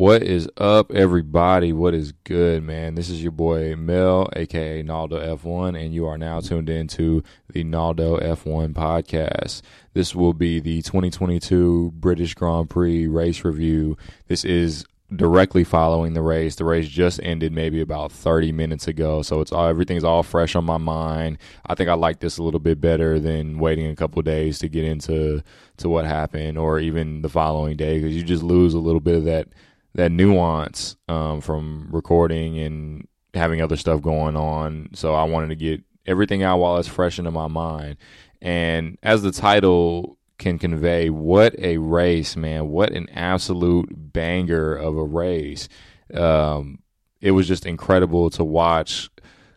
What is up, everybody? What is good, man? This is your boy Mel, aka Naldo F1, and you are now tuned into the Naldo F1 podcast. This will be the 2022 British Grand Prix race review. This is directly following the race. The race just ended maybe about 30 minutes ago, so it's all everything's all fresh on my mind. I think I like this a little bit better than waiting a couple days to get into to what happened or even the following day because you just lose a little bit of that that nuance um, from recording and having other stuff going on. So I wanted to get everything out while it's fresh into my mind. And as the title can convey, what a race, man! What an absolute banger of a race. Um, it was just incredible to watch.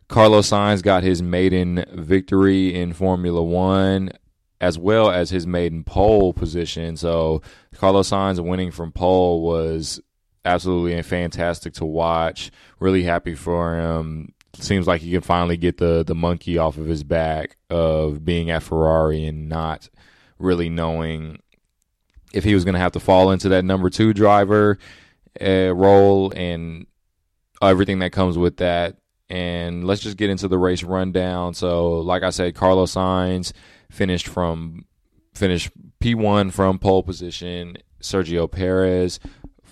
Carlos Sainz got his maiden victory in Formula One as well as his maiden pole position. So Carlos Sainz winning from pole was absolutely fantastic to watch. Really happy for him. Seems like he can finally get the the monkey off of his back of being at Ferrari and not really knowing if he was going to have to fall into that number two driver uh, role and everything that comes with that. And let's just get into the race rundown. So, like I said, Carlos Sainz finished from finished P1 from pole position. Sergio Perez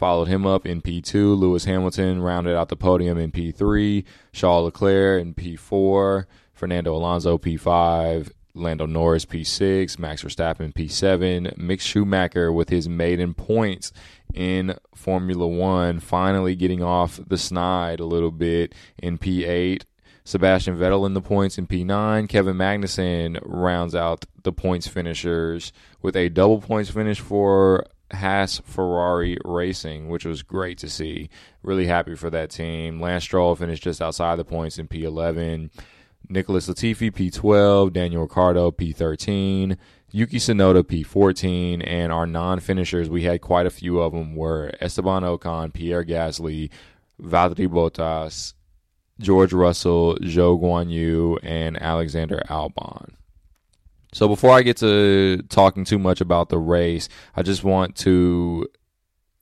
followed him up in P2. Lewis Hamilton rounded out the podium in P3. Charles Leclerc in P4. Fernando Alonso P5. Lando Norris P6, Max Verstappen P7, Mick Schumacher with his maiden points in Formula One, finally getting off the snide a little bit in P8. Sebastian Vettel in the points in P9. Kevin Magnussen rounds out the points finishers with a double points finish for Haas Ferrari Racing, which was great to see. Really happy for that team. Lance Stroll finished just outside the points in P11. Nicholas Latifi P12, Daniel Ricciardo P13, Yuki Tsunoda P14, and our non-finishers, we had quite a few of them, were Esteban Ocon, Pierre Gasly, Valtteri Bottas, George Russell, Zhou Guanyu, and Alexander Albon. So before I get to talking too much about the race, I just want to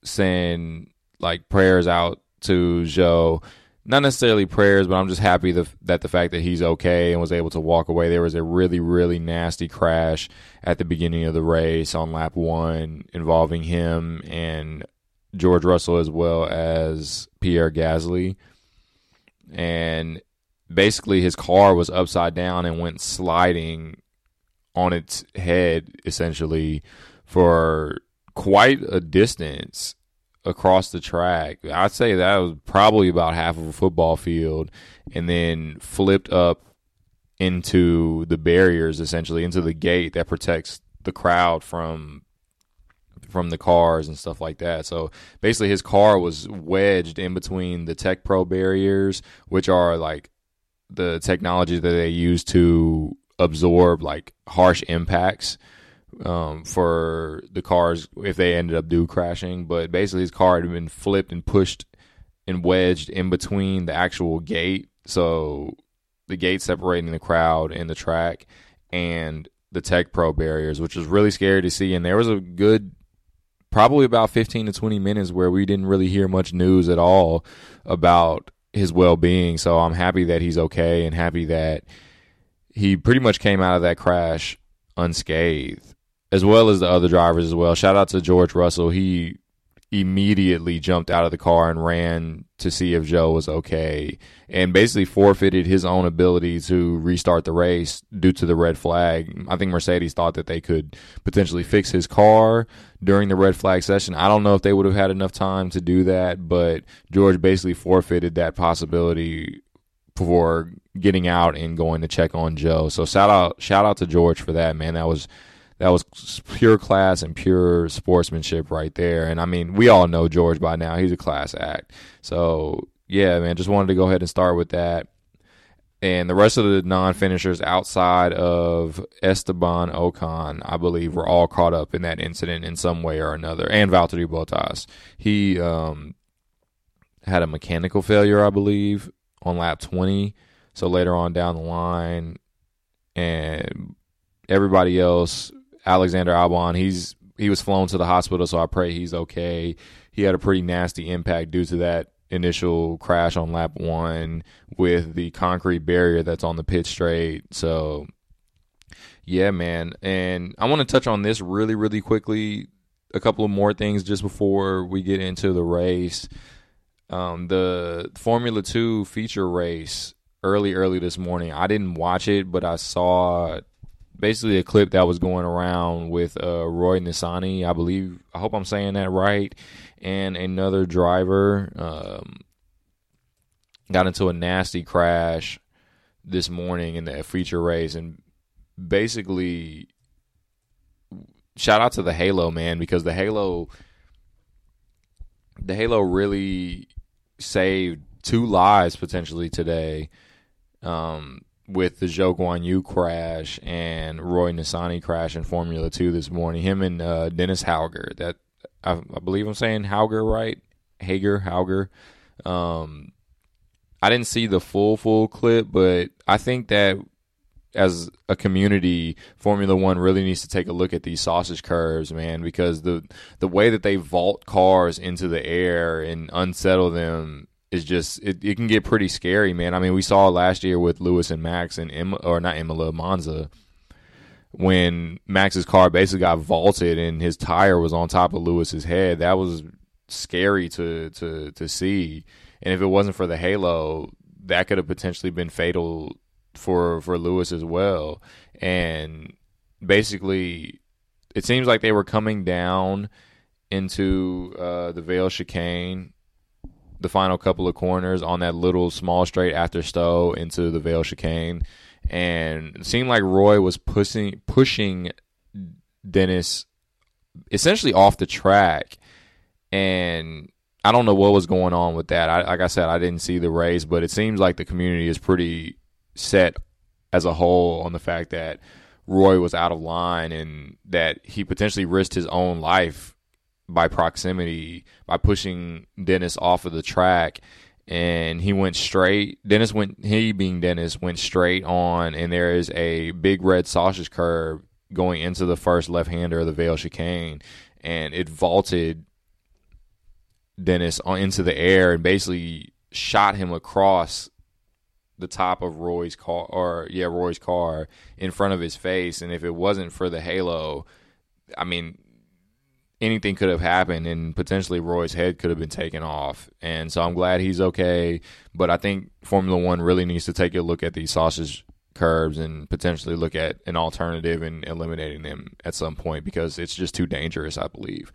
send like prayers out to Joe. Not necessarily prayers, but I'm just happy the, that the fact that he's okay and was able to walk away. There was a really, really nasty crash at the beginning of the race on lap one involving him and George Russell as well as Pierre Gasly. And basically, his car was upside down and went sliding on its head essentially for quite a distance across the track. I'd say that was probably about half of a football field and then flipped up into the barriers essentially into the gate that protects the crowd from from the cars and stuff like that. So basically his car was wedged in between the TecPro barriers, which are like the technology that they use to absorb like harsh impacts um, for the cars if they ended up do crashing. But basically, his car had been flipped and pushed and wedged in between the actual gate, so the gate separating the crowd and the track, and the TecPro barriers, which was really scary to see. And there was a good, probably about fifteen to twenty minutes where we didn't really hear much news at all about his well being. So I'm happy that he's okay and happy that he pretty much came out of that crash unscathed, as well as the other drivers as well. Shout out to George Russell. He immediately jumped out of the car and ran to see if Joe was okay and basically forfeited his own ability to restart the race due to the red flag. I think Mercedes thought that they could potentially fix his car during the red flag session. I don't know if they would have had enough time to do that, but George basically forfeited that possibility for getting out and going to check on Joe. So shout out shout out to George for that, man. That was that was pure class and pure sportsmanship right there. And I mean, we all know George by now. He's a class act. So yeah, man, just wanted to go ahead and start with that. And the rest of the non-finishers outside of Esteban Ocon, I believe, were all caught up in that incident in some way or another. And Valtteri Bottas, he um, had a mechanical failure, I believe, on lap 20. So later on down the line, and everybody else, Alexander Albon, he's he was flown to the hospital, so I pray he's okay. He had a pretty nasty impact due to that initial crash on lap one with the concrete barrier that's on the pit straight. So, yeah, man. And I want to touch on this really, really quickly. A couple of more things just before we get into the race. Um, the Formula Two feature race early, early this morning. I didn't watch it, but I saw basically a clip that was going around with uh, Roy Nissany, I believe. I hope I'm saying that right. And another driver um, got into a nasty crash this morning in the feature race, and basically, shout out to the Halo man because the Halo, the Halo really saved two lives potentially today. Um, with the Zhou Guan Yu crash and Roy Nissany crash in Formula Two this morning. Him and uh, Dennis Hauger. That I, I, believe I'm saying Hauger right. Hager Hauger. Um, I didn't see the full full clip, but I think that as a community, Formula One really needs to take a look at these sausage curbs, man, because the the way that they vault cars into the air and unsettle them is just it, it can get pretty scary, man. I mean, we saw last year with Lewis and Max and Emma, or not Imola Monza when Max's car basically got vaulted and his tire was on top of Lewis's head. That was scary to to to see. And if it wasn't for the halo, that could have potentially been fatal for for Lewis as well. And basically, it seems like they were coming down into uh, the Vale chicane the final couple of corners on that little small straight after Stowe into the Vale chicane, and it seemed like Roy was pushing pushing Dennis essentially off the track, and I don't know what was going on with that. I, like I said, I didn't see the race, but it seems like the community is pretty set as a whole on the fact that Roy was out of line and that he potentially risked his own life by proximity by pushing Dennis off of the track. And he went straight Dennis went he being Dennis went straight on and there is a big red sausage curb going into the first left hander of the Vale chicane. And it vaulted Dennis on into the air and basically shot him across the top of Roy's car or yeah Roy's car in front of his face and if it wasn't for the halo I mean anything could have happened and potentially Roy's head could have been taken off. And so I'm glad he's okay. But I think Formula One really needs to take a look at these sausage curbs and potentially look at an alternative and eliminating them at some point because it's just too dangerous, I believe.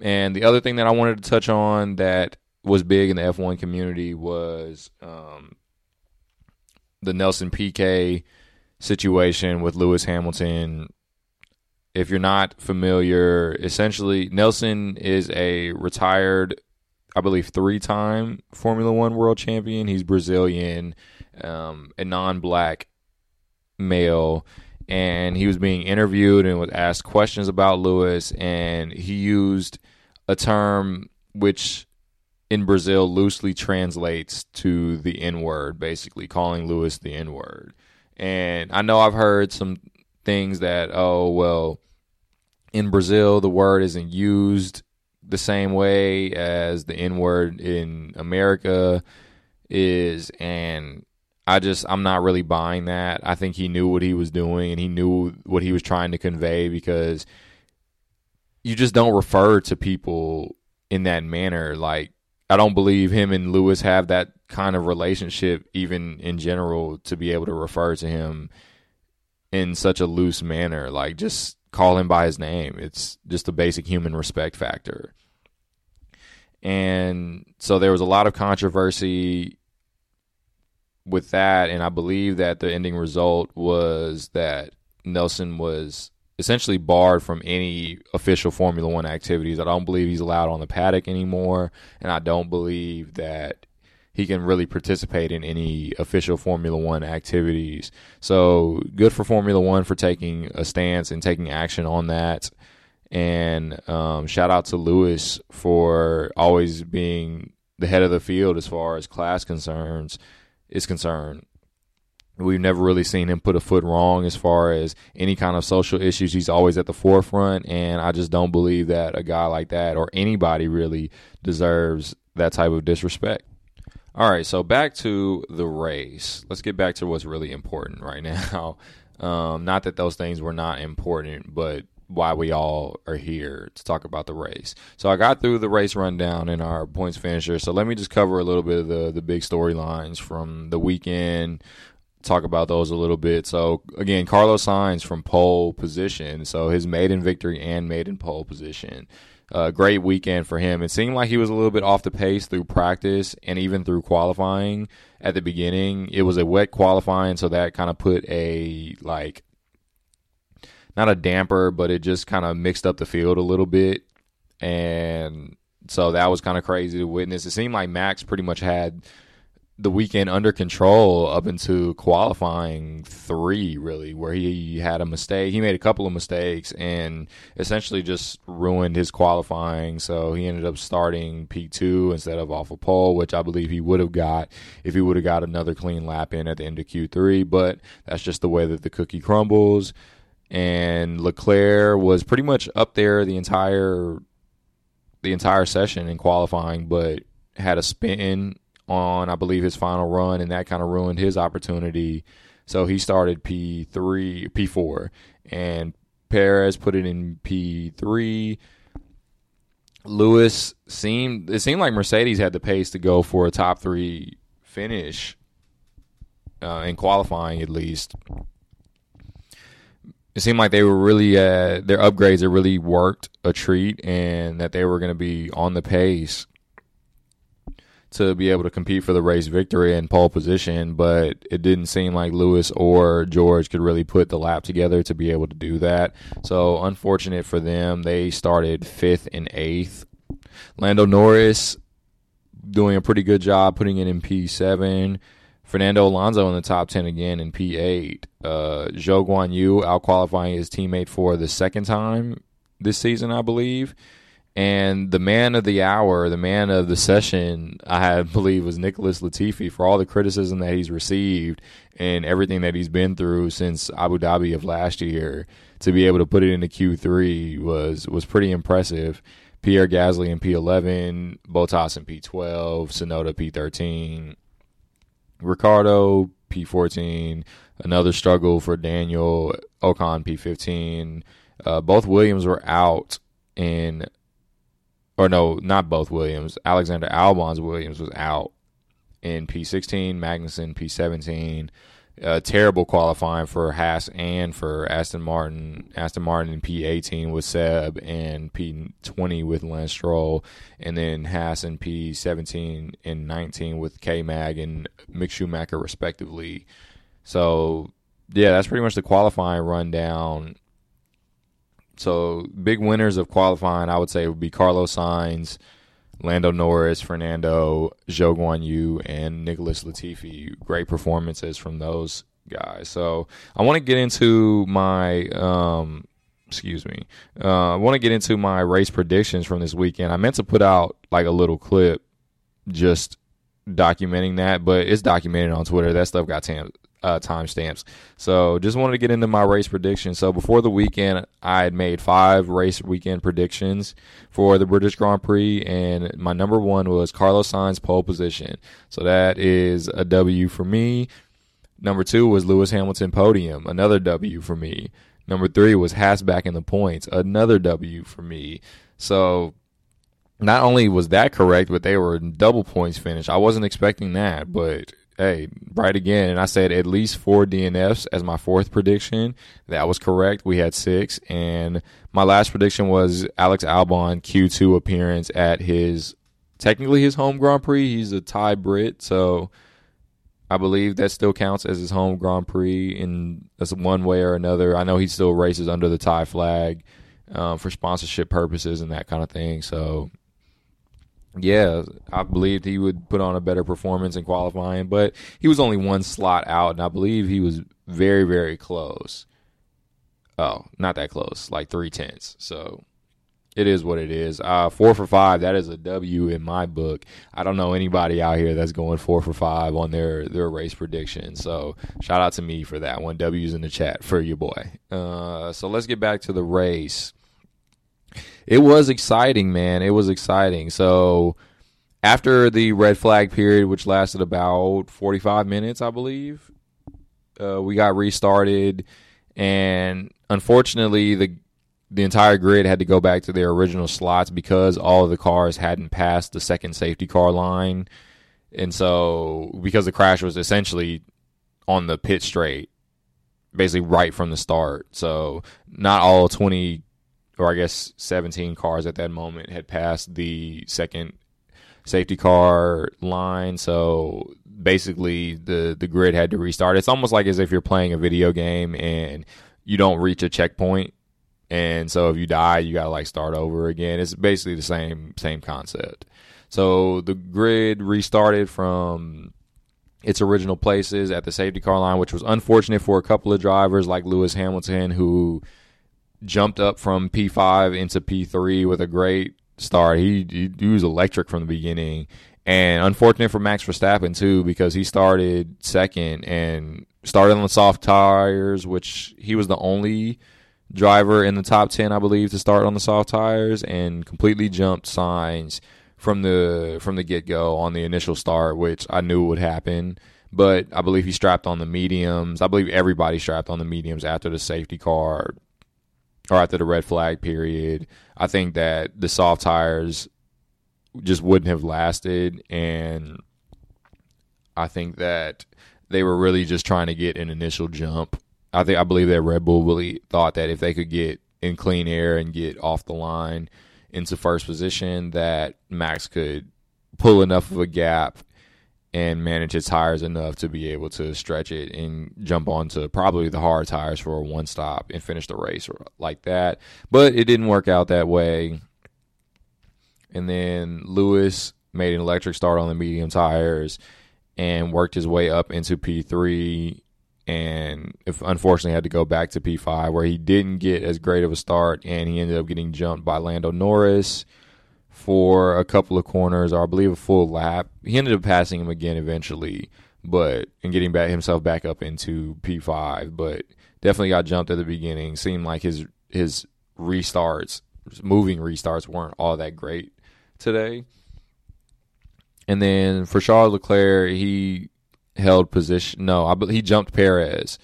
And the other thing that I wanted to touch on that was big in the F1 community was um, the Nelson Piquet situation with Lewis Hamilton if you're not familiar, essentially Nelson is a retired, I believe, three-time Formula One world champion. He's Brazilian, um, a non-black male, and he was being interviewed and was asked questions about Lewis, and he used a term which in Brazil loosely translates to the N word, basically calling Lewis the N word. And I know I've heard some things that oh well in Brazil the word isn't used the same way as the N word in America is and I just I'm not really buying that. I think he knew what he was doing and he knew what he was trying to convey because you just don't refer to people in that manner like I don't believe him and Lewis have that kind of relationship even in general to be able to refer to him in such a loose manner. Like just call him by his name. It's just a basic human respect factor. And so there was a lot of controversy with that, and I believe that the ending result was that Nelson was essentially barred from any official Formula One activities. I don't believe he's allowed on the paddock anymore, and I don't believe that he can really participate in any official Formula One activities. So good for Formula One for taking a stance and taking action on that. And um, shout out to Lewis for always being the head of the field as far as class concerns is concerned. We've never really seen him put a foot wrong as far as any kind of social issues. He's always at the forefront, and I just don't believe that a guy like that or anybody really deserves that type of disrespect. All right, so back to the race. Let's get back to what's really important right now. Um, not that those things were not important, but why we all are here to talk about the race. So I got through the race rundown in our points finisher. So let me just cover a little bit of the the big storylines from the weekend. Talk about those a little bit. So again, Carlos Sainz from pole position. So his maiden victory and maiden pole position. Uh, great weekend for him. It seemed like he was a little bit off the pace through practice and even through qualifying at the beginning. It was a wet qualifying, so that kind of put a like not a damper, but it just kind of mixed up the field a little bit. And so that was kind of crazy to witness. It seemed like Max pretty much had the weekend under control up into qualifying three, really, where he had a mistake. He made a couple of mistakes and essentially just ruined his qualifying. So he ended up starting P2 instead of off a pole, which I believe he would have got if he would have got another clean lap in at the end of Q3. But that's just the way that the cookie crumbles and Leclerc was pretty much up there the entire the entire session in qualifying, but had a spin on I believe his final run, and that kind of ruined his opportunity. So he started P three, P four, and Perez put it in P three. Lewis seemed it seemed like Mercedes had the pace to go for a top three finish uh, in qualifying at least it seemed like they were really uh, their upgrades had really worked a treat, and that they were going to be on the pace to be able to compete for the race victory and pole position. But it didn't seem like Lewis or George could really put the lap together to be able to do that. So unfortunate for them, they started fifth and eighth. Lando Norris doing a pretty good job putting it in P seven. Fernando Alonso in the top 10 again in P8. Uh, Zhou Guan Yu out qualifying his teammate for the second time this season, I believe. And the man of the hour, the man of the session, I believe was Nicholas Latifi for all the criticism that he's received and everything that he's been through since Abu Dhabi of last year. To be able to put it into Q3 was was pretty impressive. Pierre Gasly in P11, Bottas in P12, Tsunoda P13, Ricciardo P14. Another struggle for Daniel Ocon P15. Uh, both Williams were out in, or no, not both Williams. Alexander Albon's Williams was out in P16. Magnussen P17 uh, terrible qualifying for Haas and for Aston Martin. Aston Martin in P18 with Seb and P20 with Lance Stroll, and then Haas in P17 and 19 with K Mag and Mick Schumacher respectively. So yeah, that's pretty much the qualifying rundown. So big winners of qualifying, I would say, would be Carlos Sainz. Lando Norris, Fernando, Zhou Guan Yu, and Nicholas Latifi. Great performances from those guys. So I want to get into my um, excuse me. Uh, I want to get into my race predictions from this weekend. I meant to put out like a little clip just documenting that, but it's documented on Twitter. That stuff got tam- uh, timestamps. So just wanted to get into my race prediction. So before the weekend, I had made five race weekend predictions for the British Grand Prix, and my number one was Carlos Sainz pole position. So that is a W for me. Number two was Lewis Hamilton podium, another W for me. Number three was Haas back in the points, another W for me. So not only was that correct, but they were double points finish. I wasn't expecting that, but hey, right again. And I said at least four DNFs as my fourth prediction. That was correct. We had six. And my last prediction was Alex Albon Q2 appearance at his, technically his home Grand Prix. He's a Thai Brit. So I believe that still counts as his home Grand Prix in one way or another. I know he still races under the Thai flag um, for sponsorship purposes and that kind of thing. So yeah, I believed he would put on a better performance in qualifying, but he was only one slot out, and I believe he was very, very close. Oh, not that close, like three tenths. So it is what it is. Uh, four for five, that is a W in my book. I don't know anybody out here that's going four for five on their, their race prediction. So shout out to me for that one. W's in the chat for your boy. Uh, so let's get back to the race. It was exciting, man. It was exciting. So after the red flag period, which lasted about 45 minutes, I believe, uh, we got restarted. And unfortunately, the the entire grid had to go back to their original slots because all of the cars hadn't passed the second safety car line. And so, because the crash was essentially on the pit straight, basically right from the start. So, not all 20, or I guess 17 cars at that moment had passed the second safety car line. So, basically, the, the grid had to restart. It's almost like as if you're playing a video game and you don't reach a checkpoint and so if you die, you gotta like start over again. It's basically the same same concept. So the grid restarted from its original places at the safety car line, which was unfortunate for a couple of drivers like Lewis Hamilton, who jumped up from P5 into P3 with a great start. He, he, he was electric from the beginning. And unfortunate for Max Verstappen, too, because he started second and started on the soft tires, which he was the only driver in the top 10, I believe, to start on the soft tires and completely jumped Sainz from the from the get go on the initial start, which I knew would happen. But I believe he strapped on the mediums. I believe everybody strapped on the mediums after the safety car or after the red flag period. I think that the soft tires just wouldn't have lasted and I think that they were really just trying to get an initial jump I think I believe that Red Bull really thought that if they could get in clean air and get off the line into first position, that Max could pull enough of a gap and manage his tires enough to be able to stretch it and jump onto probably the hard tires for a one stop and finish the race like that. But it didn't work out that way. And then Lewis made an electric start on the medium tires and worked his way up into P3 and if unfortunately had to go back to P5 where he didn't get as great of a start and he ended up getting jumped by Lando Norris for a couple of corners or I believe a full lap. He ended up passing him again eventually, but and getting back himself back up into P5, but definitely got jumped at the beginning. Seemed like his his restarts, moving restarts weren't all that great today. And then for Charles Leclerc, he held position. No, I he jumped Perez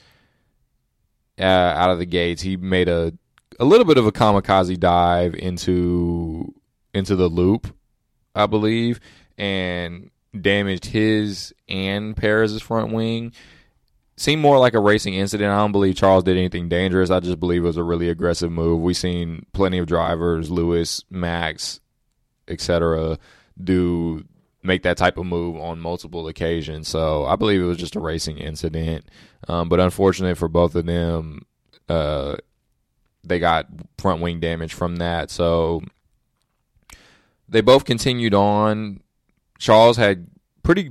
uh, out of the gates. He made a a little bit of a kamikaze dive into into the loop, I believe, and damaged his and Perez's front wing. Seemed more like a racing incident. I don't believe Charles did anything dangerous. I just believe it was a really aggressive move. We've seen plenty of drivers, Lewis, Max, etc., do make that type of move on multiple occasions. So I believe it was just a racing incident. Um, but unfortunate for both of them, uh, they got front wing damage from that. So they both continued on. Charles had pretty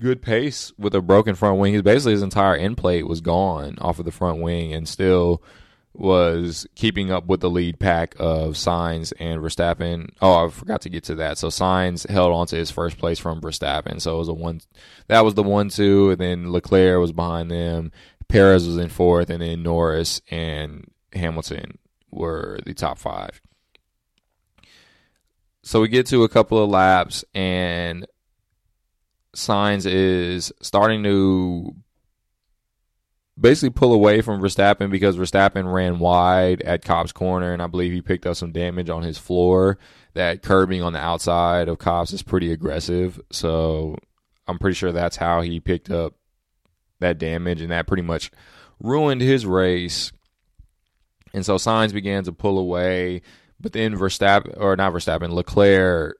good pace with a broken front wing. His basically his entire end plate was gone off of the front wing, and still was keeping up with the lead pack of Sainz and Verstappen. Oh, I forgot to get to that. So Sainz held on to his first place from Verstappen. So it was a one. That was the one two, and then Leclerc was behind them. Perez was in fourth, and then Norris and Hamilton were the top five. So we get to a couple of laps, and Sainz is starting to basically pull away from Verstappen because Verstappen ran wide at Copse corner, and I believe he picked up some damage on his floor. That curbing on the outside of Copse is pretty aggressive, so I'm pretty sure that's how he picked up that damage, and that pretty much ruined his race. And so Sainz began to pull away, but then Verstappen, or not Verstappen, Leclerc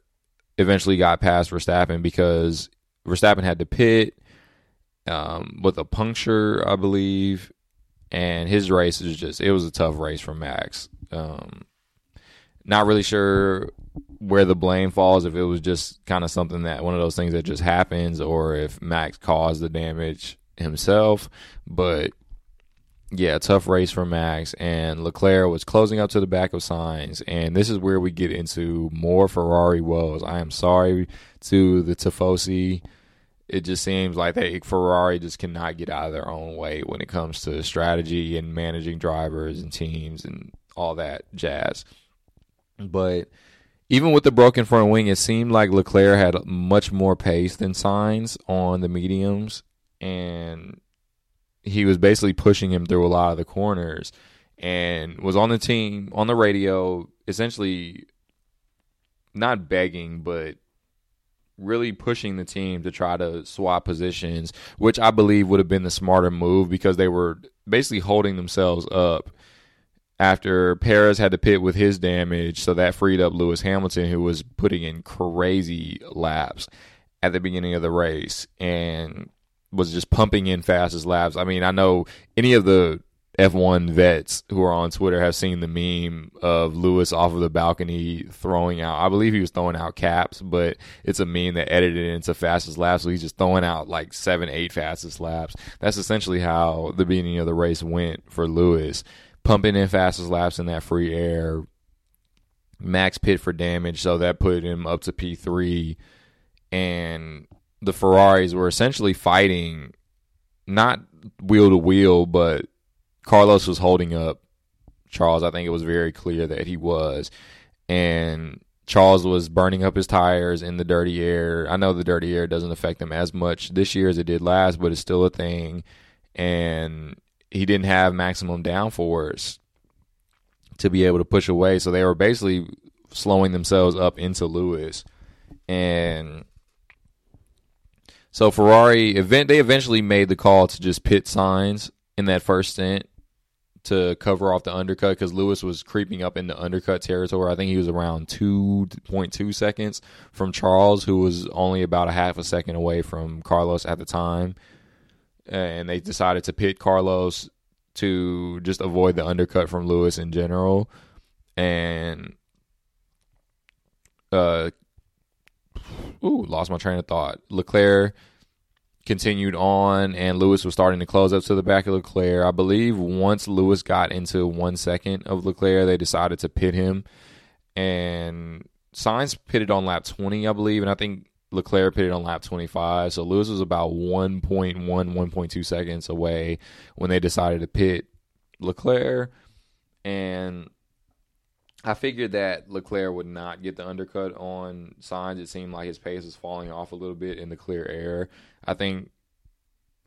eventually got past Verstappen because Verstappen had to pit um, with a puncture, I believe. And his race was just, it was a tough race for Max. Um, not really sure where the blame falls, if it was just kind of something that one of those things that just happens, or if Max caused the damage himself. But yeah, tough race for Max, and Leclerc was closing up to the back of Sainz, and this is where we get into more Ferrari woes. I am sorry to the Tifosi. It just seems like they Ferrari just cannot get out of their own way when it comes to strategy and managing drivers and teams and all that jazz. But even with the broken front wing, it seemed like Leclerc had much more pace than Sainz on the mediums, and he was basically pushing him through a lot of the corners and was on the team on the radio essentially not begging but really pushing the team to try to swap positions which i believe would have been the smarter move because they were basically holding themselves up after Perez had to pit with his damage. So that freed up Lewis Hamilton who was putting in crazy laps at the beginning of the race. And was just pumping in fastest laps. I mean, I know any of the F1 vets who are on Twitter have seen the meme of Lewis off of the balcony throwing out. I believe he was throwing out caps, but it's a meme that edited it into fastest laps. So he's just throwing out like seven, eight fastest laps. That's essentially how the beginning of the race went for Lewis, pumping in fastest laps in that free air. Max pit for damage, so that put him up to P3. And the Ferraris were essentially fighting not wheel to wheel, but Carlos was holding up Charles. I think it was very clear that he was. And Charles was burning up his tires in the dirty air. I know the dirty air doesn't affect him as much this year as it did last, but it's still a thing. And he didn't have maximum downforce to be able to push away. So they were basically slowing themselves up into Lewis. And so Ferrari event they eventually made the call to just pit Sainz in that first stint to cover off the undercut because Lewis was creeping up into undercut territory. I think he was around 2.2 seconds from Charles, who was only about a half a second away from Carlos at the time. And they decided to pit Carlos to just avoid the undercut from Lewis in general. And uh, ooh, lost my train of thought. Leclerc continued on, and Lewis was starting to close up to the back of Leclerc. I believe once Lewis got into one second of Leclerc, they decided to pit him, and Sainz pitted on lap 20, I believe, and I think Leclerc pitted on lap 25. So Lewis was about 1.1, 1.2 seconds away when they decided to pit Leclerc, and I figured that Leclerc would not get the undercut on Sainz. It seemed like his pace was falling off a little bit in the clear air. I think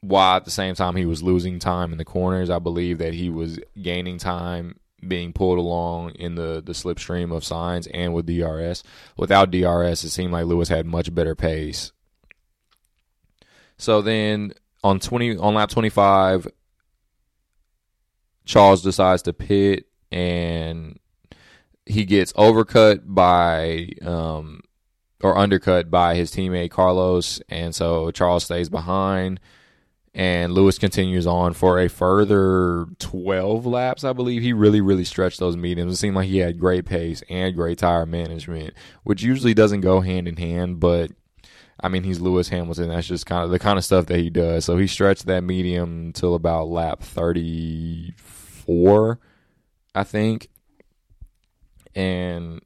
while at the same time he was losing time in the corners, I believe that he was gaining time being pulled along in the, the slipstream of Sainz and with DRS. Without DRS, it seemed like Lewis had much better pace. So then on twenty on lap twenty five, Charles decides to pit and he gets overcut by um, or undercut by his teammate Carlos, and so Charles stays behind. And Lewis continues on for a further 12 laps, I believe. He really, really stretched those mediums. It seemed like he had great pace and great tire management, which usually doesn't go hand in hand. But I mean, he's Lewis Hamilton. That's just kind of the kind of stuff that he does. So he stretched that medium until about lap 34, I think and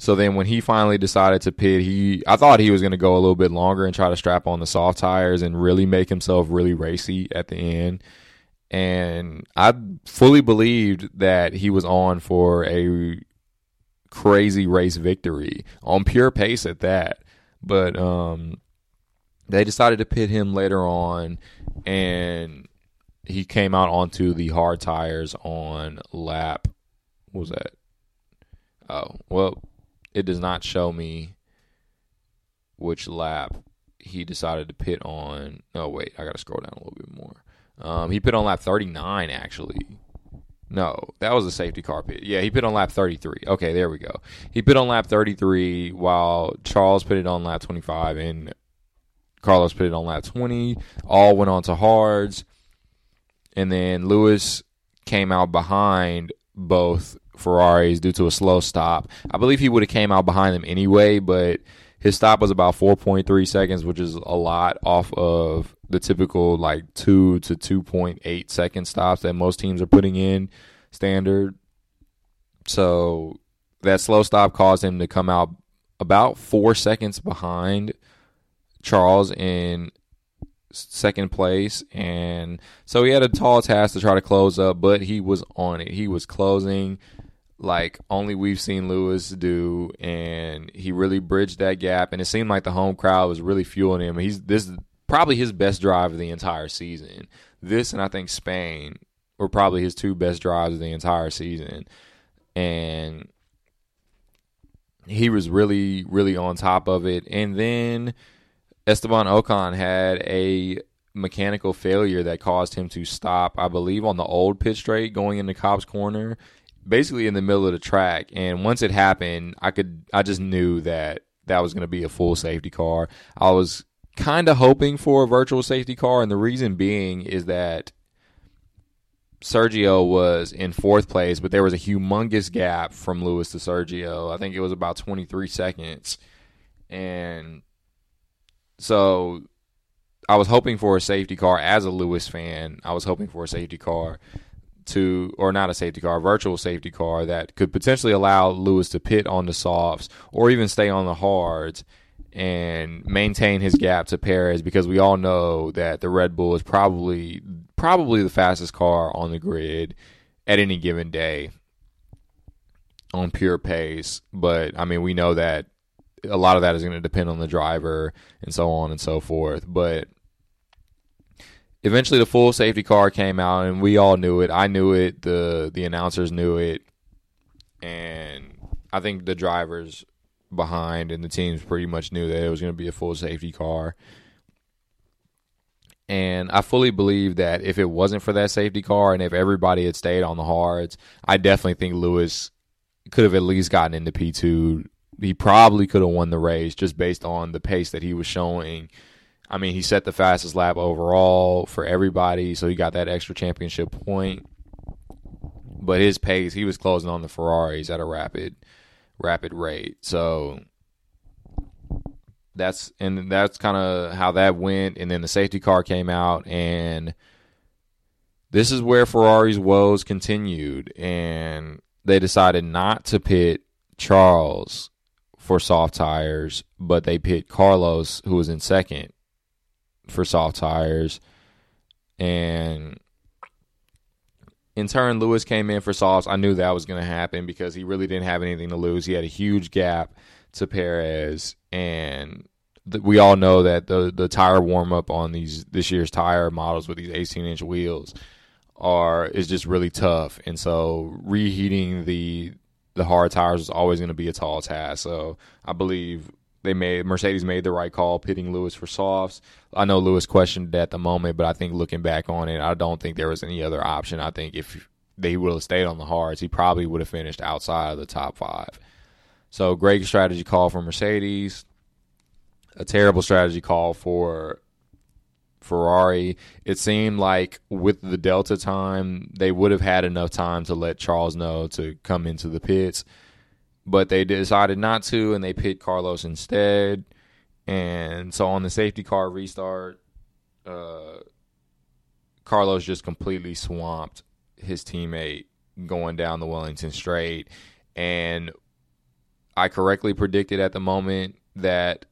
so then when he finally decided to pit, he I thought he was going to go a little bit longer and try to strap on the soft tires and really make himself really racy at the end. And I fully believed that he was on for a crazy race victory on pure pace at that. But um, they decided to pit him later on, and he came out onto the hard tires on lap. What was that? Oh, well, it does not show me which lap he decided to pit on. Oh, wait, I got to scroll down a little bit more. Um, he pit on lap 39, actually. No, that was a safety car pit. Yeah, he pit on lap 33. Okay, there we go. He pit on lap 33 while Charles pitted on lap 25 and Carlos pitted on lap 20. All went on to hards. And then Lewis came out behind both Ferraris due to a slow stop. I believe he would have came out behind them anyway, but His stop was about 4.3 seconds, which is a lot off of the typical like 2 to 2.8 second stops that most teams are putting in standard. So that slow stop caused him to come out about 4 seconds behind Charles in second place and so he had a tall task to try to close up but he was on it he was closing like only we've seen lewis do and he really bridged that gap and it seemed like the home crowd was really fueling him. He's this is probably his best drive of the entire season. This and i think spain were probably his two best drives of the entire season. And he was really really on top of it. And then Esteban Ocon had a mechanical failure that caused him to stop, I believe, on the old pit straight going into Copse Corner, basically in the middle of the track. And once it happened, I could I just knew that that was going to be a full safety car. I was kind of hoping for a virtual safety car, and the reason being is that Sergio was in fourth place, but there was a humongous gap from Lewis to Sergio. I think it was about 23 seconds. And so I was hoping for a safety car as a Lewis fan. I was hoping for a safety car to, or not a safety car, a virtual safety car that could potentially allow Lewis to pit on the softs or even stay on the hards and maintain his gap to Perez because we all know that the Red Bull is probably probably the fastest car on the grid at any given day on pure pace. But I mean, we know that a lot of that is going to depend on the driver and so on and so forth. But eventually, the full safety car came out, and we all knew it. I knew it. the The announcers knew it, and I think the drivers behind and the teams pretty much knew that it was going to be a full safety car. And I fully believe that if it wasn't for that safety car and if everybody had stayed on the hards, I definitely think Lewis could have at least gotten into P2 he probably could have won the race just based on the pace that he was showing. I mean, he set the fastest lap overall for everybody, so he got that extra championship point. But his pace, he was closing on the Ferraris at a rapid, rapid rate. So that's and that's kind of how that went. And then the safety car came out, and this is where Ferrari's woes continued, and they decided not to pit Charles for soft tires, but they pit Carlos, who was in second, for soft tires. And in turn, Lewis came in for softs. I knew that was going to happen because he really didn't have anything to lose. He had a huge gap to Perez, and th- we all know that the the tire warm up on these this year's tire models with these 18 inch wheels are is just really tough. And so reheating the the hard tires is always going to be a tall task. So I believe they made Mercedes made the right call pitting Lewis for softs. I know Lewis questioned at the moment, but I think looking back on it, I don't think there was any other option. I think if they would have stayed on the hards, he probably would have finished outside of the top five. So great strategy call for Mercedes. A terrible strategy call for Ferrari. It seemed like with the Delta time, they would have had enough time to let Charles know to come into the pits, but they decided not to, and they picked Carlos instead. And so on the safety car restart, uh, Carlos just completely swamped his teammate going down the Wellington straight. And I correctly predicted at the moment that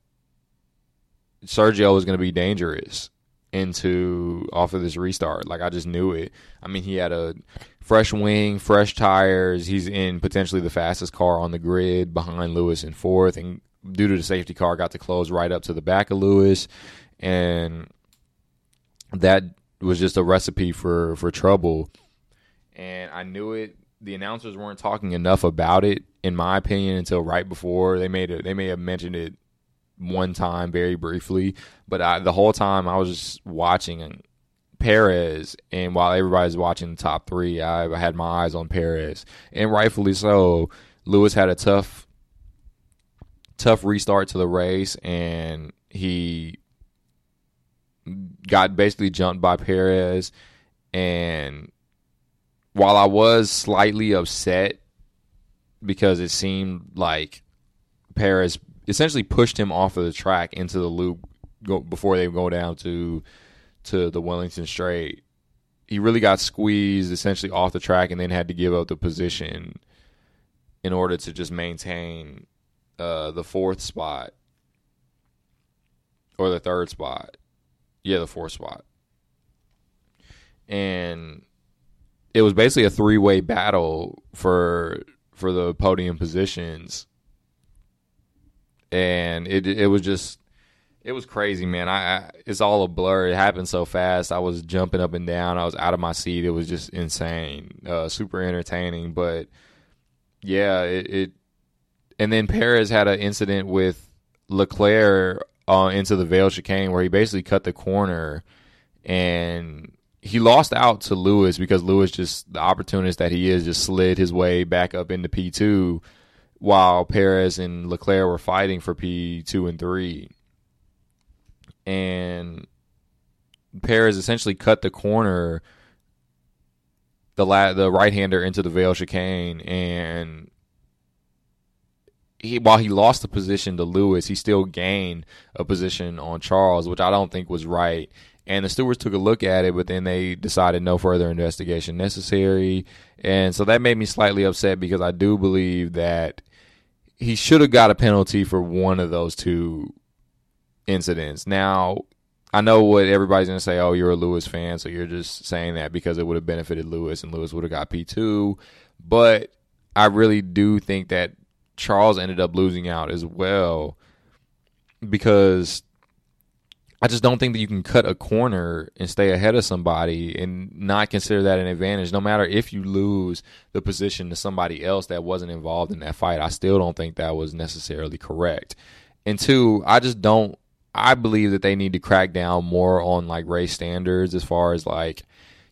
Sergio was going to be dangerous into off of this restart. Like I just knew it. I mean, he had a fresh wing, fresh tires. He's in potentially the fastest car on the grid behind Lewis in fourth, and due to the safety car, got to close right up to the back of Lewis, and that was just a recipe for for trouble. And I knew it. The announcers weren't talking enough about it, in my opinion, until right before they made it. They may have mentioned it one time very briefly, but I, the whole time I was just watching Perez, and while everybody's watching the top three, I, I had my eyes on Perez, and rightfully so. Lewis had a tough, tough restart to the race, and he got basically jumped by Perez. And while I was slightly upset because it seemed like Perez essentially pushed him off of the track into the loop go, before they go down to to the Wellington Straight. He really got squeezed essentially off the track and then had to give up the position in order to just maintain uh, the fourth spot or the third spot. Yeah, the fourth spot. And it was basically a three way battle for for the podium positions. And it it was just it was crazy, man. I, I, it's all a blur. It happened so fast. I was jumping up and down. I was out of my seat. It was just insane. Uh, super entertaining, but yeah, it, it and then Perez had an incident with Leclerc uh, into the Vale chicane where he basically cut the corner and he lost out to Lewis because Lewis just the opportunist that he is just slid his way back up into P two while Perez and Leclerc were fighting for P two and three. And Perez essentially cut the corner the la- the right hander into the Vale chicane and he while he lost the position to Lewis, he still gained a position on Charles, which I don't think was right. And the stewards took a look at it, but then they decided no further investigation necessary. And so that made me slightly upset because I do believe that he should have got a penalty for one of those two incidents. Now, I know what everybody's going to say, oh, you're a Lewis fan, so you're just saying that because it would have benefited Lewis and Lewis would have got P2. But I really do think that Charles ended up losing out as well because I just don't think that you can cut a corner and stay ahead of somebody and not consider that an advantage. No matter if you lose the position to somebody else that wasn't involved in that fight, I still don't think that was necessarily correct. And two, I just don't. I believe that they need to crack down more on like race standards as far as like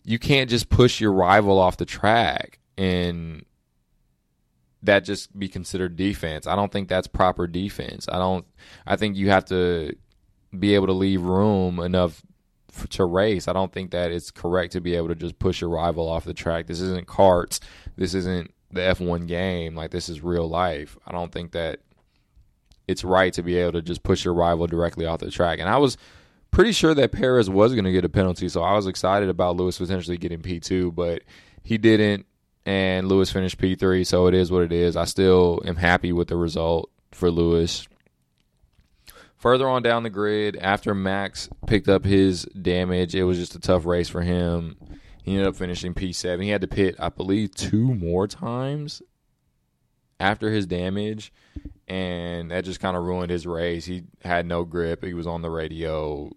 you can't just push your rival off the track and that just be considered defense. I don't think that's proper defense. I don't. I think you have to be able to leave room enough for, to race. I don't think that it's correct to be able to just push your rival off the track. This isn't karts. This isn't the F1 game. Like this is real life. I don't think that it's right to be able to just push your rival directly off the track. And I was pretty sure that Perez was going to get a penalty, so I was excited about Lewis potentially getting P2, but he didn't and Lewis finished P3, so it is what it is. I still am happy with the result for Lewis. Further on down the grid, after Max picked up his damage, it was just a tough race for him. He ended up finishing P7. He had to pit, I believe, two more times after his damage, and that just kind of ruined his race. He had no grip. He was on the radio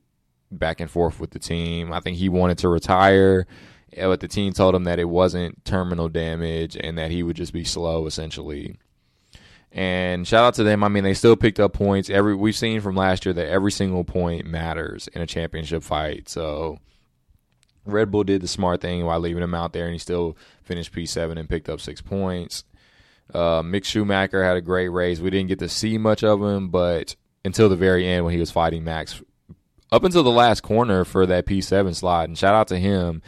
back and forth with the team. I think he wanted to retire but the team told him that it wasn't terminal damage and that he would just be slow essentially. And shout out to them. I mean, they still picked up points. Every we've seen from last year that every single point matters in a championship fight. So Red Bull did the smart thing while leaving him out there, and he still finished P7 and picked up six points. Uh, Mick Schumacher had a great race. We didn't get to see much of him, but until the very end when he was fighting Max, up until the last corner for that P7 slide. And shout out to him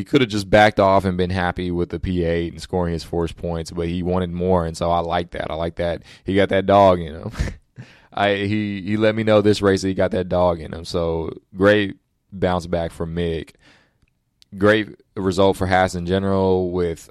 he could have just backed off and been happy with the P8 and scoring his force points, but he wanted more, and so I like that. I like that he got that dog in him. I he he let me know this race that he got that dog in him. So great bounce back from Mick. Great result for Haas in general with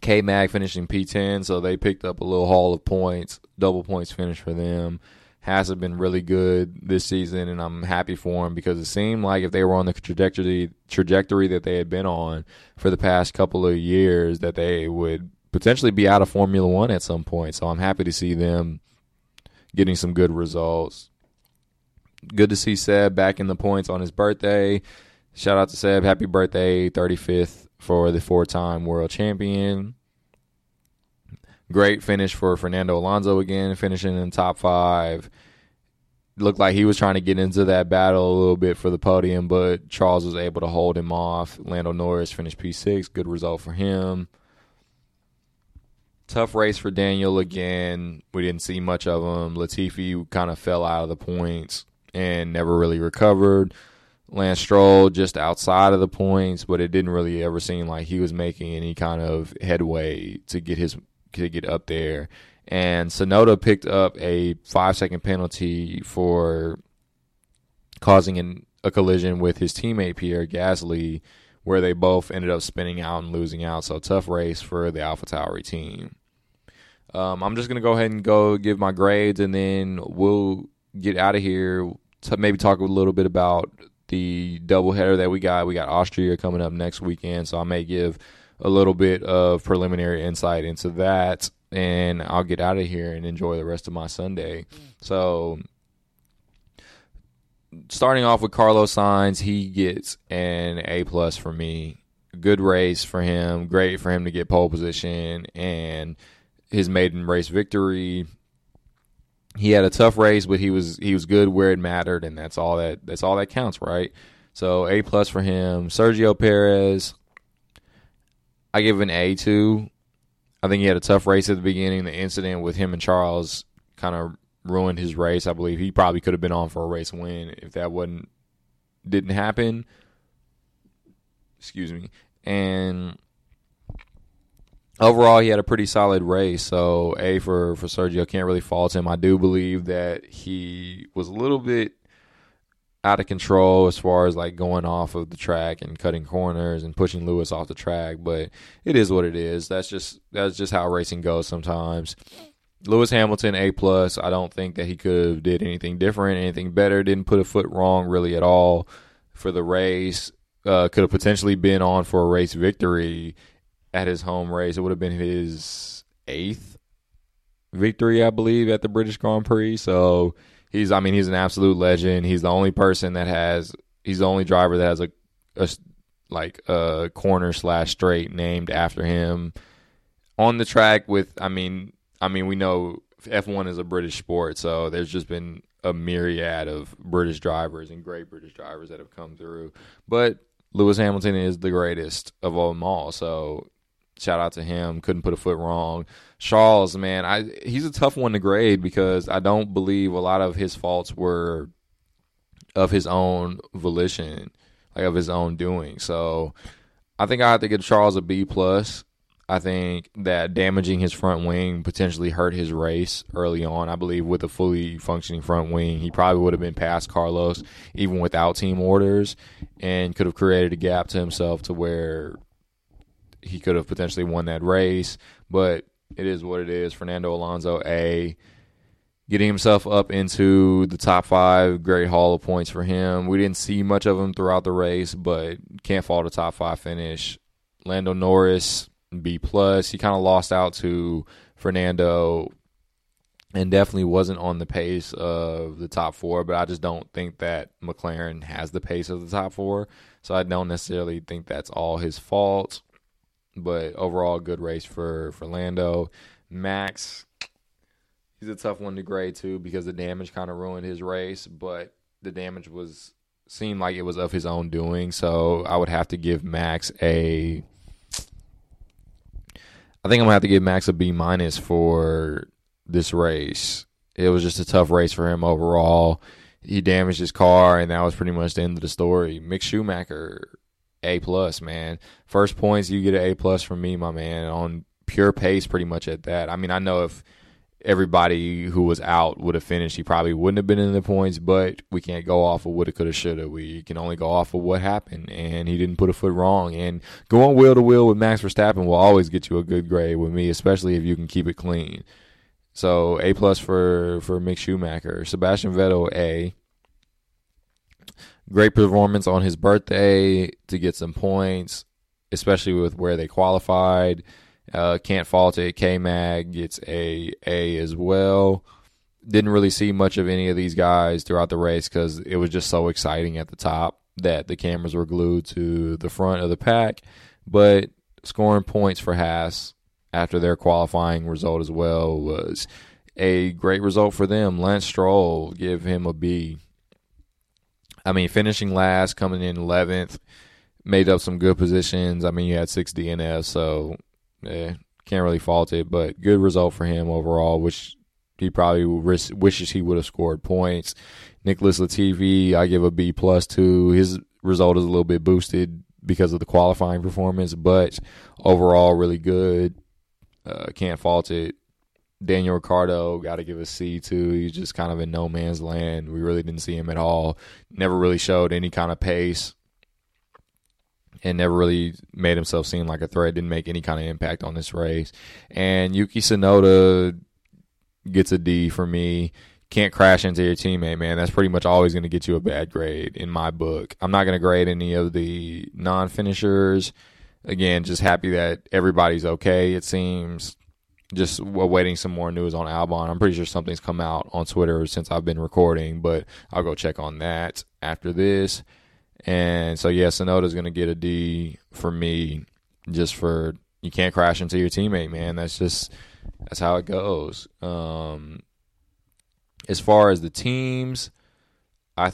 K Mag finishing P10, so they picked up a little haul of points, double points finish for them has been really good this season, and I'm happy for him because it seemed like if they were on the trajectory trajectory that they had been on for the past couple of years, that they would potentially be out of Formula One at some point. So I'm happy to see them getting some good results. Good to see Seb back in the points on his birthday. Shout out to Seb. Happy birthday, 35th for the four time world champion. Great finish for Fernando Alonso again, finishing in top five. Looked like he was trying to get into that battle a little bit for the podium, but Charles was able to hold him off. Lando Norris finished P6. Good result for him. Tough race for Daniel again. We didn't see much of him. Latifi kind of fell out of the points and never really recovered. Lance Stroll just outside of the points, but it didn't really ever seem like he was making any kind of headway to get his to get up there. and Tsunoda picked up a five second penalty for causing an, a collision with his teammate Pierre Gasly, where they both ended up spinning out and losing out. So tough race for the AlphaTauri team. Um, I'm just gonna go ahead and go give my grades, and then we'll get out of here. To maybe talk a little bit about the doubleheader that we got. We got Austria coming up next weekend, so I may give a little bit of preliminary insight into that, and I'll get out of here and enjoy the rest of my Sunday. Mm. So, starting off with Carlos Sainz, he gets an A plus for me. Good race for him. Great for him to get pole position and his maiden race victory. He had a tough race, but he was he was good where it mattered, and that's all that that's all that counts, right? So A plus for him. Sergio Perez, I give an A to. I think he had a tough race at the beginning. The incident with him and Charles kind of ruined his race. I believe he probably could have been on for a race win if that wasn't didn't happen. Excuse me. And overall, he had a pretty solid race. So A for for Sergio can't really fault him. I do believe that he was a little bit out of control as far as like going off of the track and cutting corners and pushing Lewis off the track, but it is what it is. That's just that's just how racing goes sometimes. Lewis Hamilton A plus. I don't think that he could have did anything different, anything better. Didn't put a foot wrong really at all for the race. Uh, could have potentially been on for a race victory at his home race. It would have been his eighth victory, I believe, at the British Grand Prix. So he's, I mean, he's an absolute legend. He's the only person that has, he's the only driver that has a, a like a corner slash straight named after him on the track. With, I mean, I mean, we know F1 is a British sport, so there's just been a myriad of British drivers and great British drivers that have come through. But Lewis Hamilton is the greatest of them all. So shout out to him. Couldn't put a foot wrong. Charles, man, I he's a tough one to grade because I don't believe a lot of his faults were of his own volition, like of his own doing. So I think I have to give Charles a B plus. I think that damaging his front wing potentially hurt his race early on. I believe with a fully functioning front wing, he probably would have been past Carlos even without team orders and could have created a gap to himself to where he could have potentially won that race, but it is what it is. Fernando Alonso, A, getting himself up into the top five, great haul of points for him. We didn't see much of him throughout the race, but can't fault a top five finish. Lando Norris, B plus. He kind of lost out to Fernando and definitely wasn't on the pace of the top four, but I just don't think that McLaren has the pace of the top four. So I don't necessarily think that's all his fault but overall, good race for for Lando. Max, he's a tough one to grade too because the damage kind of ruined his race, but the damage was seemed like it was of his own doing. So I would have to give Max a. I think I'm gonna have to give Max a B minus for this race. It was just a tough race for him overall. He damaged his car, and that was pretty much the end of the story. Mick Schumacher a plus, man. First points, you get an A plus from me, my man, on pure pace, pretty much at that. I mean, I know if everybody who was out would have finished, he probably wouldn't have been in the points, but we can't go off of woulda, coulda, shoulda. We can only go off of what happened, and he didn't put a foot wrong. And going wheel to wheel with Max Verstappen will always get you a good grade with me, especially if you can keep it clean. So A plus for for Mick Schumacher, Sebastian Vettel A. Great performance on his birthday to get some points, especially with where they qualified. Uh, can't fault it. K Mag gets a A as well. Didn't really see much of any of these guys throughout the race because it was just so exciting at the top that the cameras were glued to the front of the pack. But scoring points for Haas after their qualifying result as well was a great result for them. Lance Stroll, give him a B. I mean, finishing last, coming in 11th, made up some good positions. I mean, you had six DNFs, so yeah, can't really fault it. But good result for him overall, which he probably wishes he would have scored points. Nicholas Latifi, I give a B plus to. His result is a little bit boosted because of the qualifying performance, but overall really good. Uh, can't fault it. Daniel Ricciardo, got to give a C too. He's just kind of in no man's land. We really didn't see him at all. Never really showed any kind of pace, and never really made himself seem like a threat. Didn't make any kind of impact on this race. And Yuki Tsunoda gets a D for me. Can't crash into your teammate, man. That's pretty much always going to get you a bad grade in my book. I'm not going to grade any of the non-finishers. Again, just happy that everybody's okay. It seems just awaiting some more news on Albon. I'm pretty sure something's come out on Twitter since I've been recording, but I'll go check on that after this. And so, yeah, Tsunoda's going to get a D for me just for you can't crash into your teammate, man. That's just that's how it goes. Um, as far as the teams, I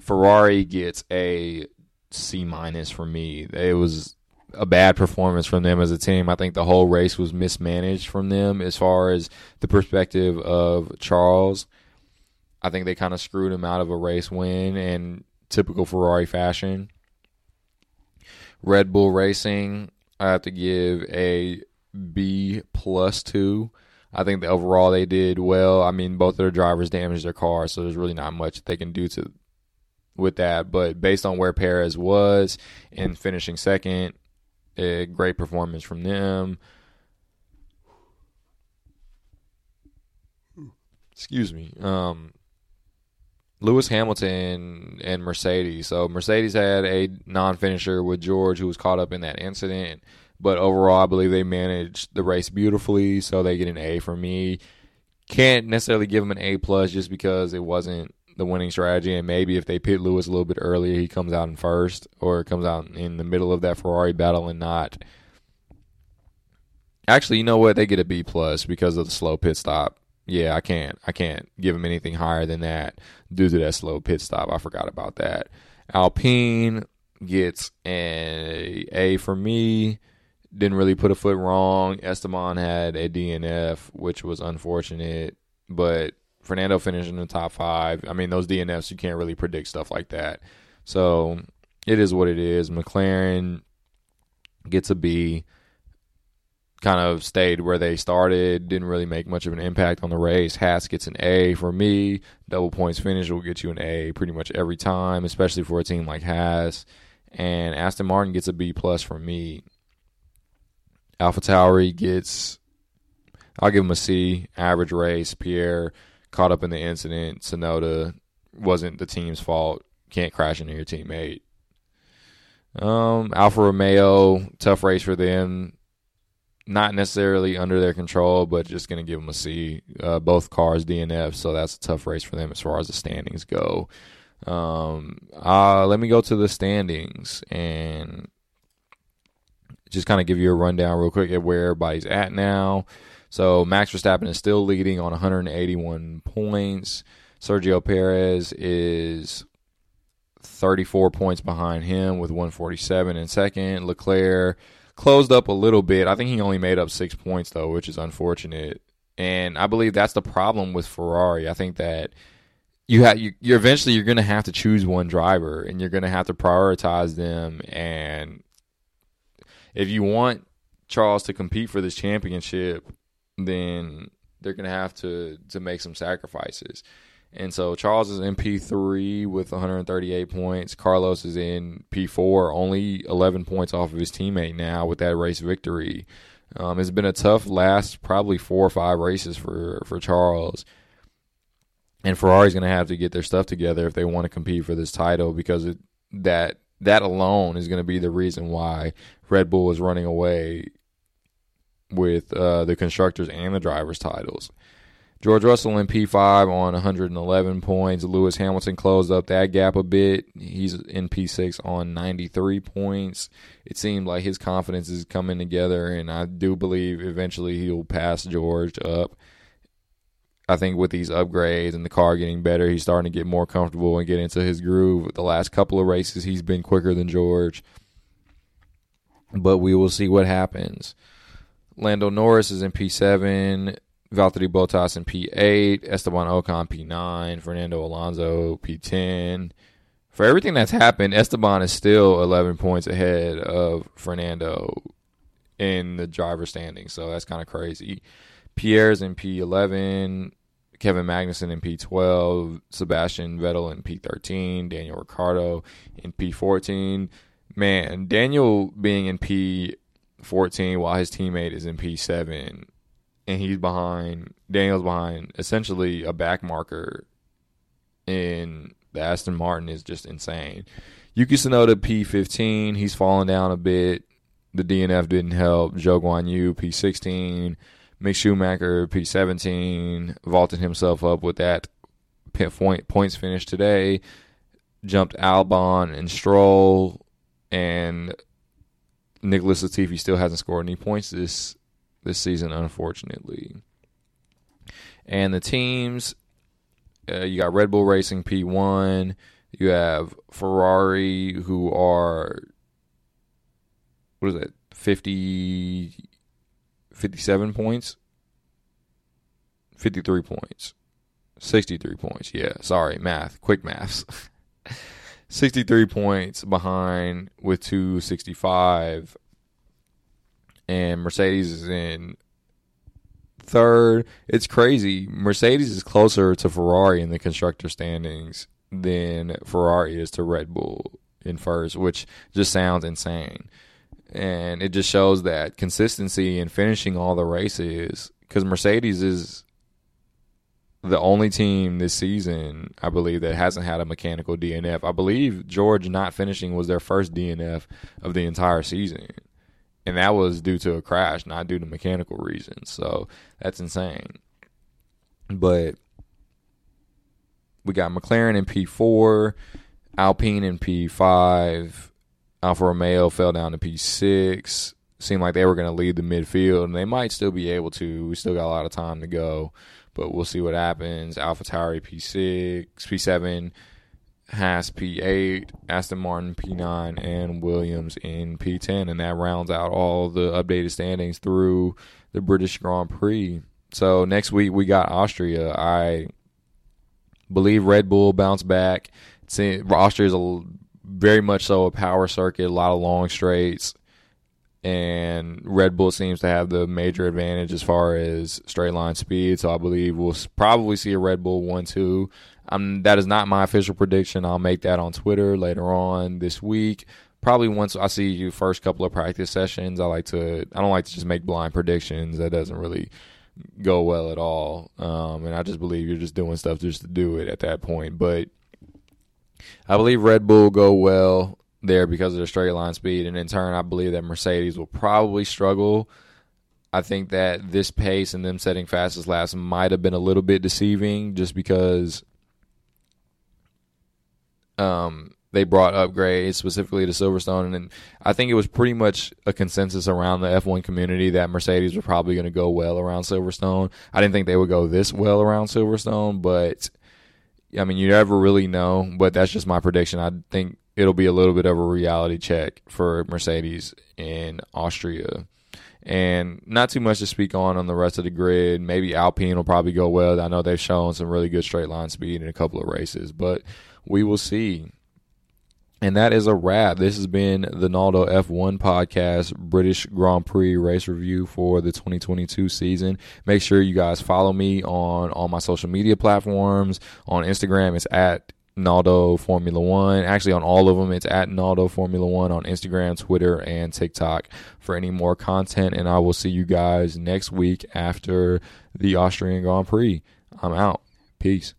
Ferrari gets a C minus for me. It was a bad performance from them as a team. I think the whole race was mismanaged from them as far as the perspective of Charles. I think they kind of screwed him out of a race win in typical Ferrari fashion. Red Bull Racing, I have to give a B plus two. I think the overall they did well. I mean, both of their drivers damaged their car, so there's really not much they can do to with that. But based on where Perez was in finishing second, a great performance from them. Excuse me. Um, Lewis Hamilton and Mercedes. So Mercedes had a non-finisher with George, who was caught up in that incident. But overall, I believe they managed the race beautifully, so they get an A from me. Can't necessarily give them an A plus just because it wasn't the winning strategy, and maybe if they pit Lewis a little bit earlier, he comes out in first, or comes out in the middle of that Ferrari battle and not. Actually, you know what? They get a B plus because of the slow pit stop. Yeah, I can't. I can't give him anything higher than that due to that slow pit stop. I forgot about that. Alpine gets an A for me. Didn't really put a foot wrong. Esteban had a DNF, which was unfortunate, but Fernando finished in the top five. I mean, those DNFs you can't really predict stuff like that. So it is what it is. McLaren gets a B. Kind of stayed where they started. Didn't really make much of an impact on the race. Haas gets an A for me. Double points finish will get you an A pretty much every time, especially for a team like Haas. And Aston Martin gets a B plus for me. Alpha Tauri gets, I'll give him a C. Average race. Pierre caught up in the incident. Tsunoda wasn't the team's fault. Can't crash into your teammate. Um, Alfa Romeo, tough race for them. Not necessarily under their control, but just going to give them a C. Uh, both cars DNF, so that's a tough race for them as far as the standings go. Um, uh, let me go to the standings and just kind of give you a rundown real quick at where everybody's at now. So Max Verstappen is still leading on 181 points. Sergio Perez is 34 points behind him with 147 in second. Leclerc closed up a little bit. I think he only made up six points though, which is unfortunate. And I believe that's the problem with Ferrari. I think that you have you, you're eventually you're going to have to choose one driver and you're going to have to prioritize them. And if you want Charles to compete for this championship, then they're going to have to to make some sacrifices. And so Charles is in P3 with 138 points. Carlos is in P4, only 11 points off of his teammate now with that race victory. Um, it's been a tough last probably four or five races for, for Charles. And Ferrari's going to have to get their stuff together if they want to compete for this title because it, that that alone is going to be the reason why Red Bull is running away with uh, the constructors and the drivers titles. George Russell in P5 on 111 points. Lewis Hamilton closed up that gap a bit. He's in P6 on 93 points. It seemed like his confidence is coming together, and I do believe eventually he'll pass George up. I think with these upgrades and the car getting better, he's starting to get more comfortable and get into his groove. The last couple of races, he's been quicker than George. But we will see what happens. Lando Norris is in P7. Valtteri Bottas in P8. Esteban Ocon P9. Fernando Alonso P10. For everything that's happened, Esteban is still 11 points ahead of Fernando in the driver standing. So that's kind of crazy. Pierre's in P11, Kevin Magnussen in P12, Sebastian Vettel in P13, Daniel Ricciardo in P14. Man, Daniel being in P14 while his teammate is in P7 and he's behind Daniel's behind essentially a back marker in the Aston Martin is just insane. Yuki Tsunoda P15, he's fallen down a bit. The DNF didn't help. Zhou Guanyu P16, Mick Schumacher P17, vaulted himself up with that point, points finish today. Jumped Albon and Stroll, and Nicholas Latifi still hasn't scored any points this this season, unfortunately. And the teams, uh, you got Red Bull Racing P1. You have Ferrari, who are what is it, 50, 57 points, fifty three points, sixty three points. Yeah, sorry, math, quick maths. 63 points behind with 265 and Mercedes is in third. It's crazy. Mercedes is closer to Ferrari in the constructor standings than Ferrari is to Red Bull in first, which just sounds insane. And it just shows that consistency in finishing all the races because Mercedes is the only team this season, I believe, that hasn't had a mechanical DNF. I believe George not finishing was their first DNF of the entire season and that was due to a crash, not due to mechanical reasons. So that's insane. But we got McLaren in P4, Alpine in P5, Alfa Romeo fell down to P6. Seemed like they were going to lead the midfield, and they might still be able to. We still got a lot of time to go, but we'll see what happens. AlphaTauri P6, P7, Haas P8, Aston Martin P9, and Williams in P10. And that rounds out all the updated standings through the British Grand Prix. So next week we got Austria. I believe Red Bull bounced back. Austria is a, very much so a power circuit, a lot of long straights. And Red Bull seems to have the major advantage as far as straight line speed. So I believe we'll probably see a Red Bull 1 2 I'm, that is not my official prediction. I'll make that on Twitter later on this week. Probably once I see you first couple of practice sessions, I like to. I don't like to just make blind predictions. That doesn't really go well at all. Um, and I just believe you're just doing stuff just to do it at that point. But I believe Red Bull go well there because of their straight line speed, and in turn, I believe that Mercedes will probably struggle. I think that this pace and them setting fastest laps might have been a little bit deceiving, just because um, they brought upgrades specifically to Silverstone, and I think it was pretty much a consensus around the F1 community that Mercedes were probably going to go well around Silverstone. I didn't think they would go this well around Silverstone, but I mean, you never really know. But that's just my prediction. I think it'll be a little bit of a reality check for Mercedes in Austria. And not too much to speak on on the rest of the grid. Maybe Alpine will probably go well. I know they've shown some really good straight line speed in a couple of races, but we will see. And that is a wrap. This has been the Naldo F1 podcast, British Grand Prix race review for the 2022 season. Make sure you guys follow me on all my social media platforms. On Instagram, it's at Naldo Formula One. Actually, on all of them, it's at Naldo Formula One on Instagram, Twitter, and TikTok for any more content. And I will see you guys next week after the Austrian Grand Prix. I'm out. Peace.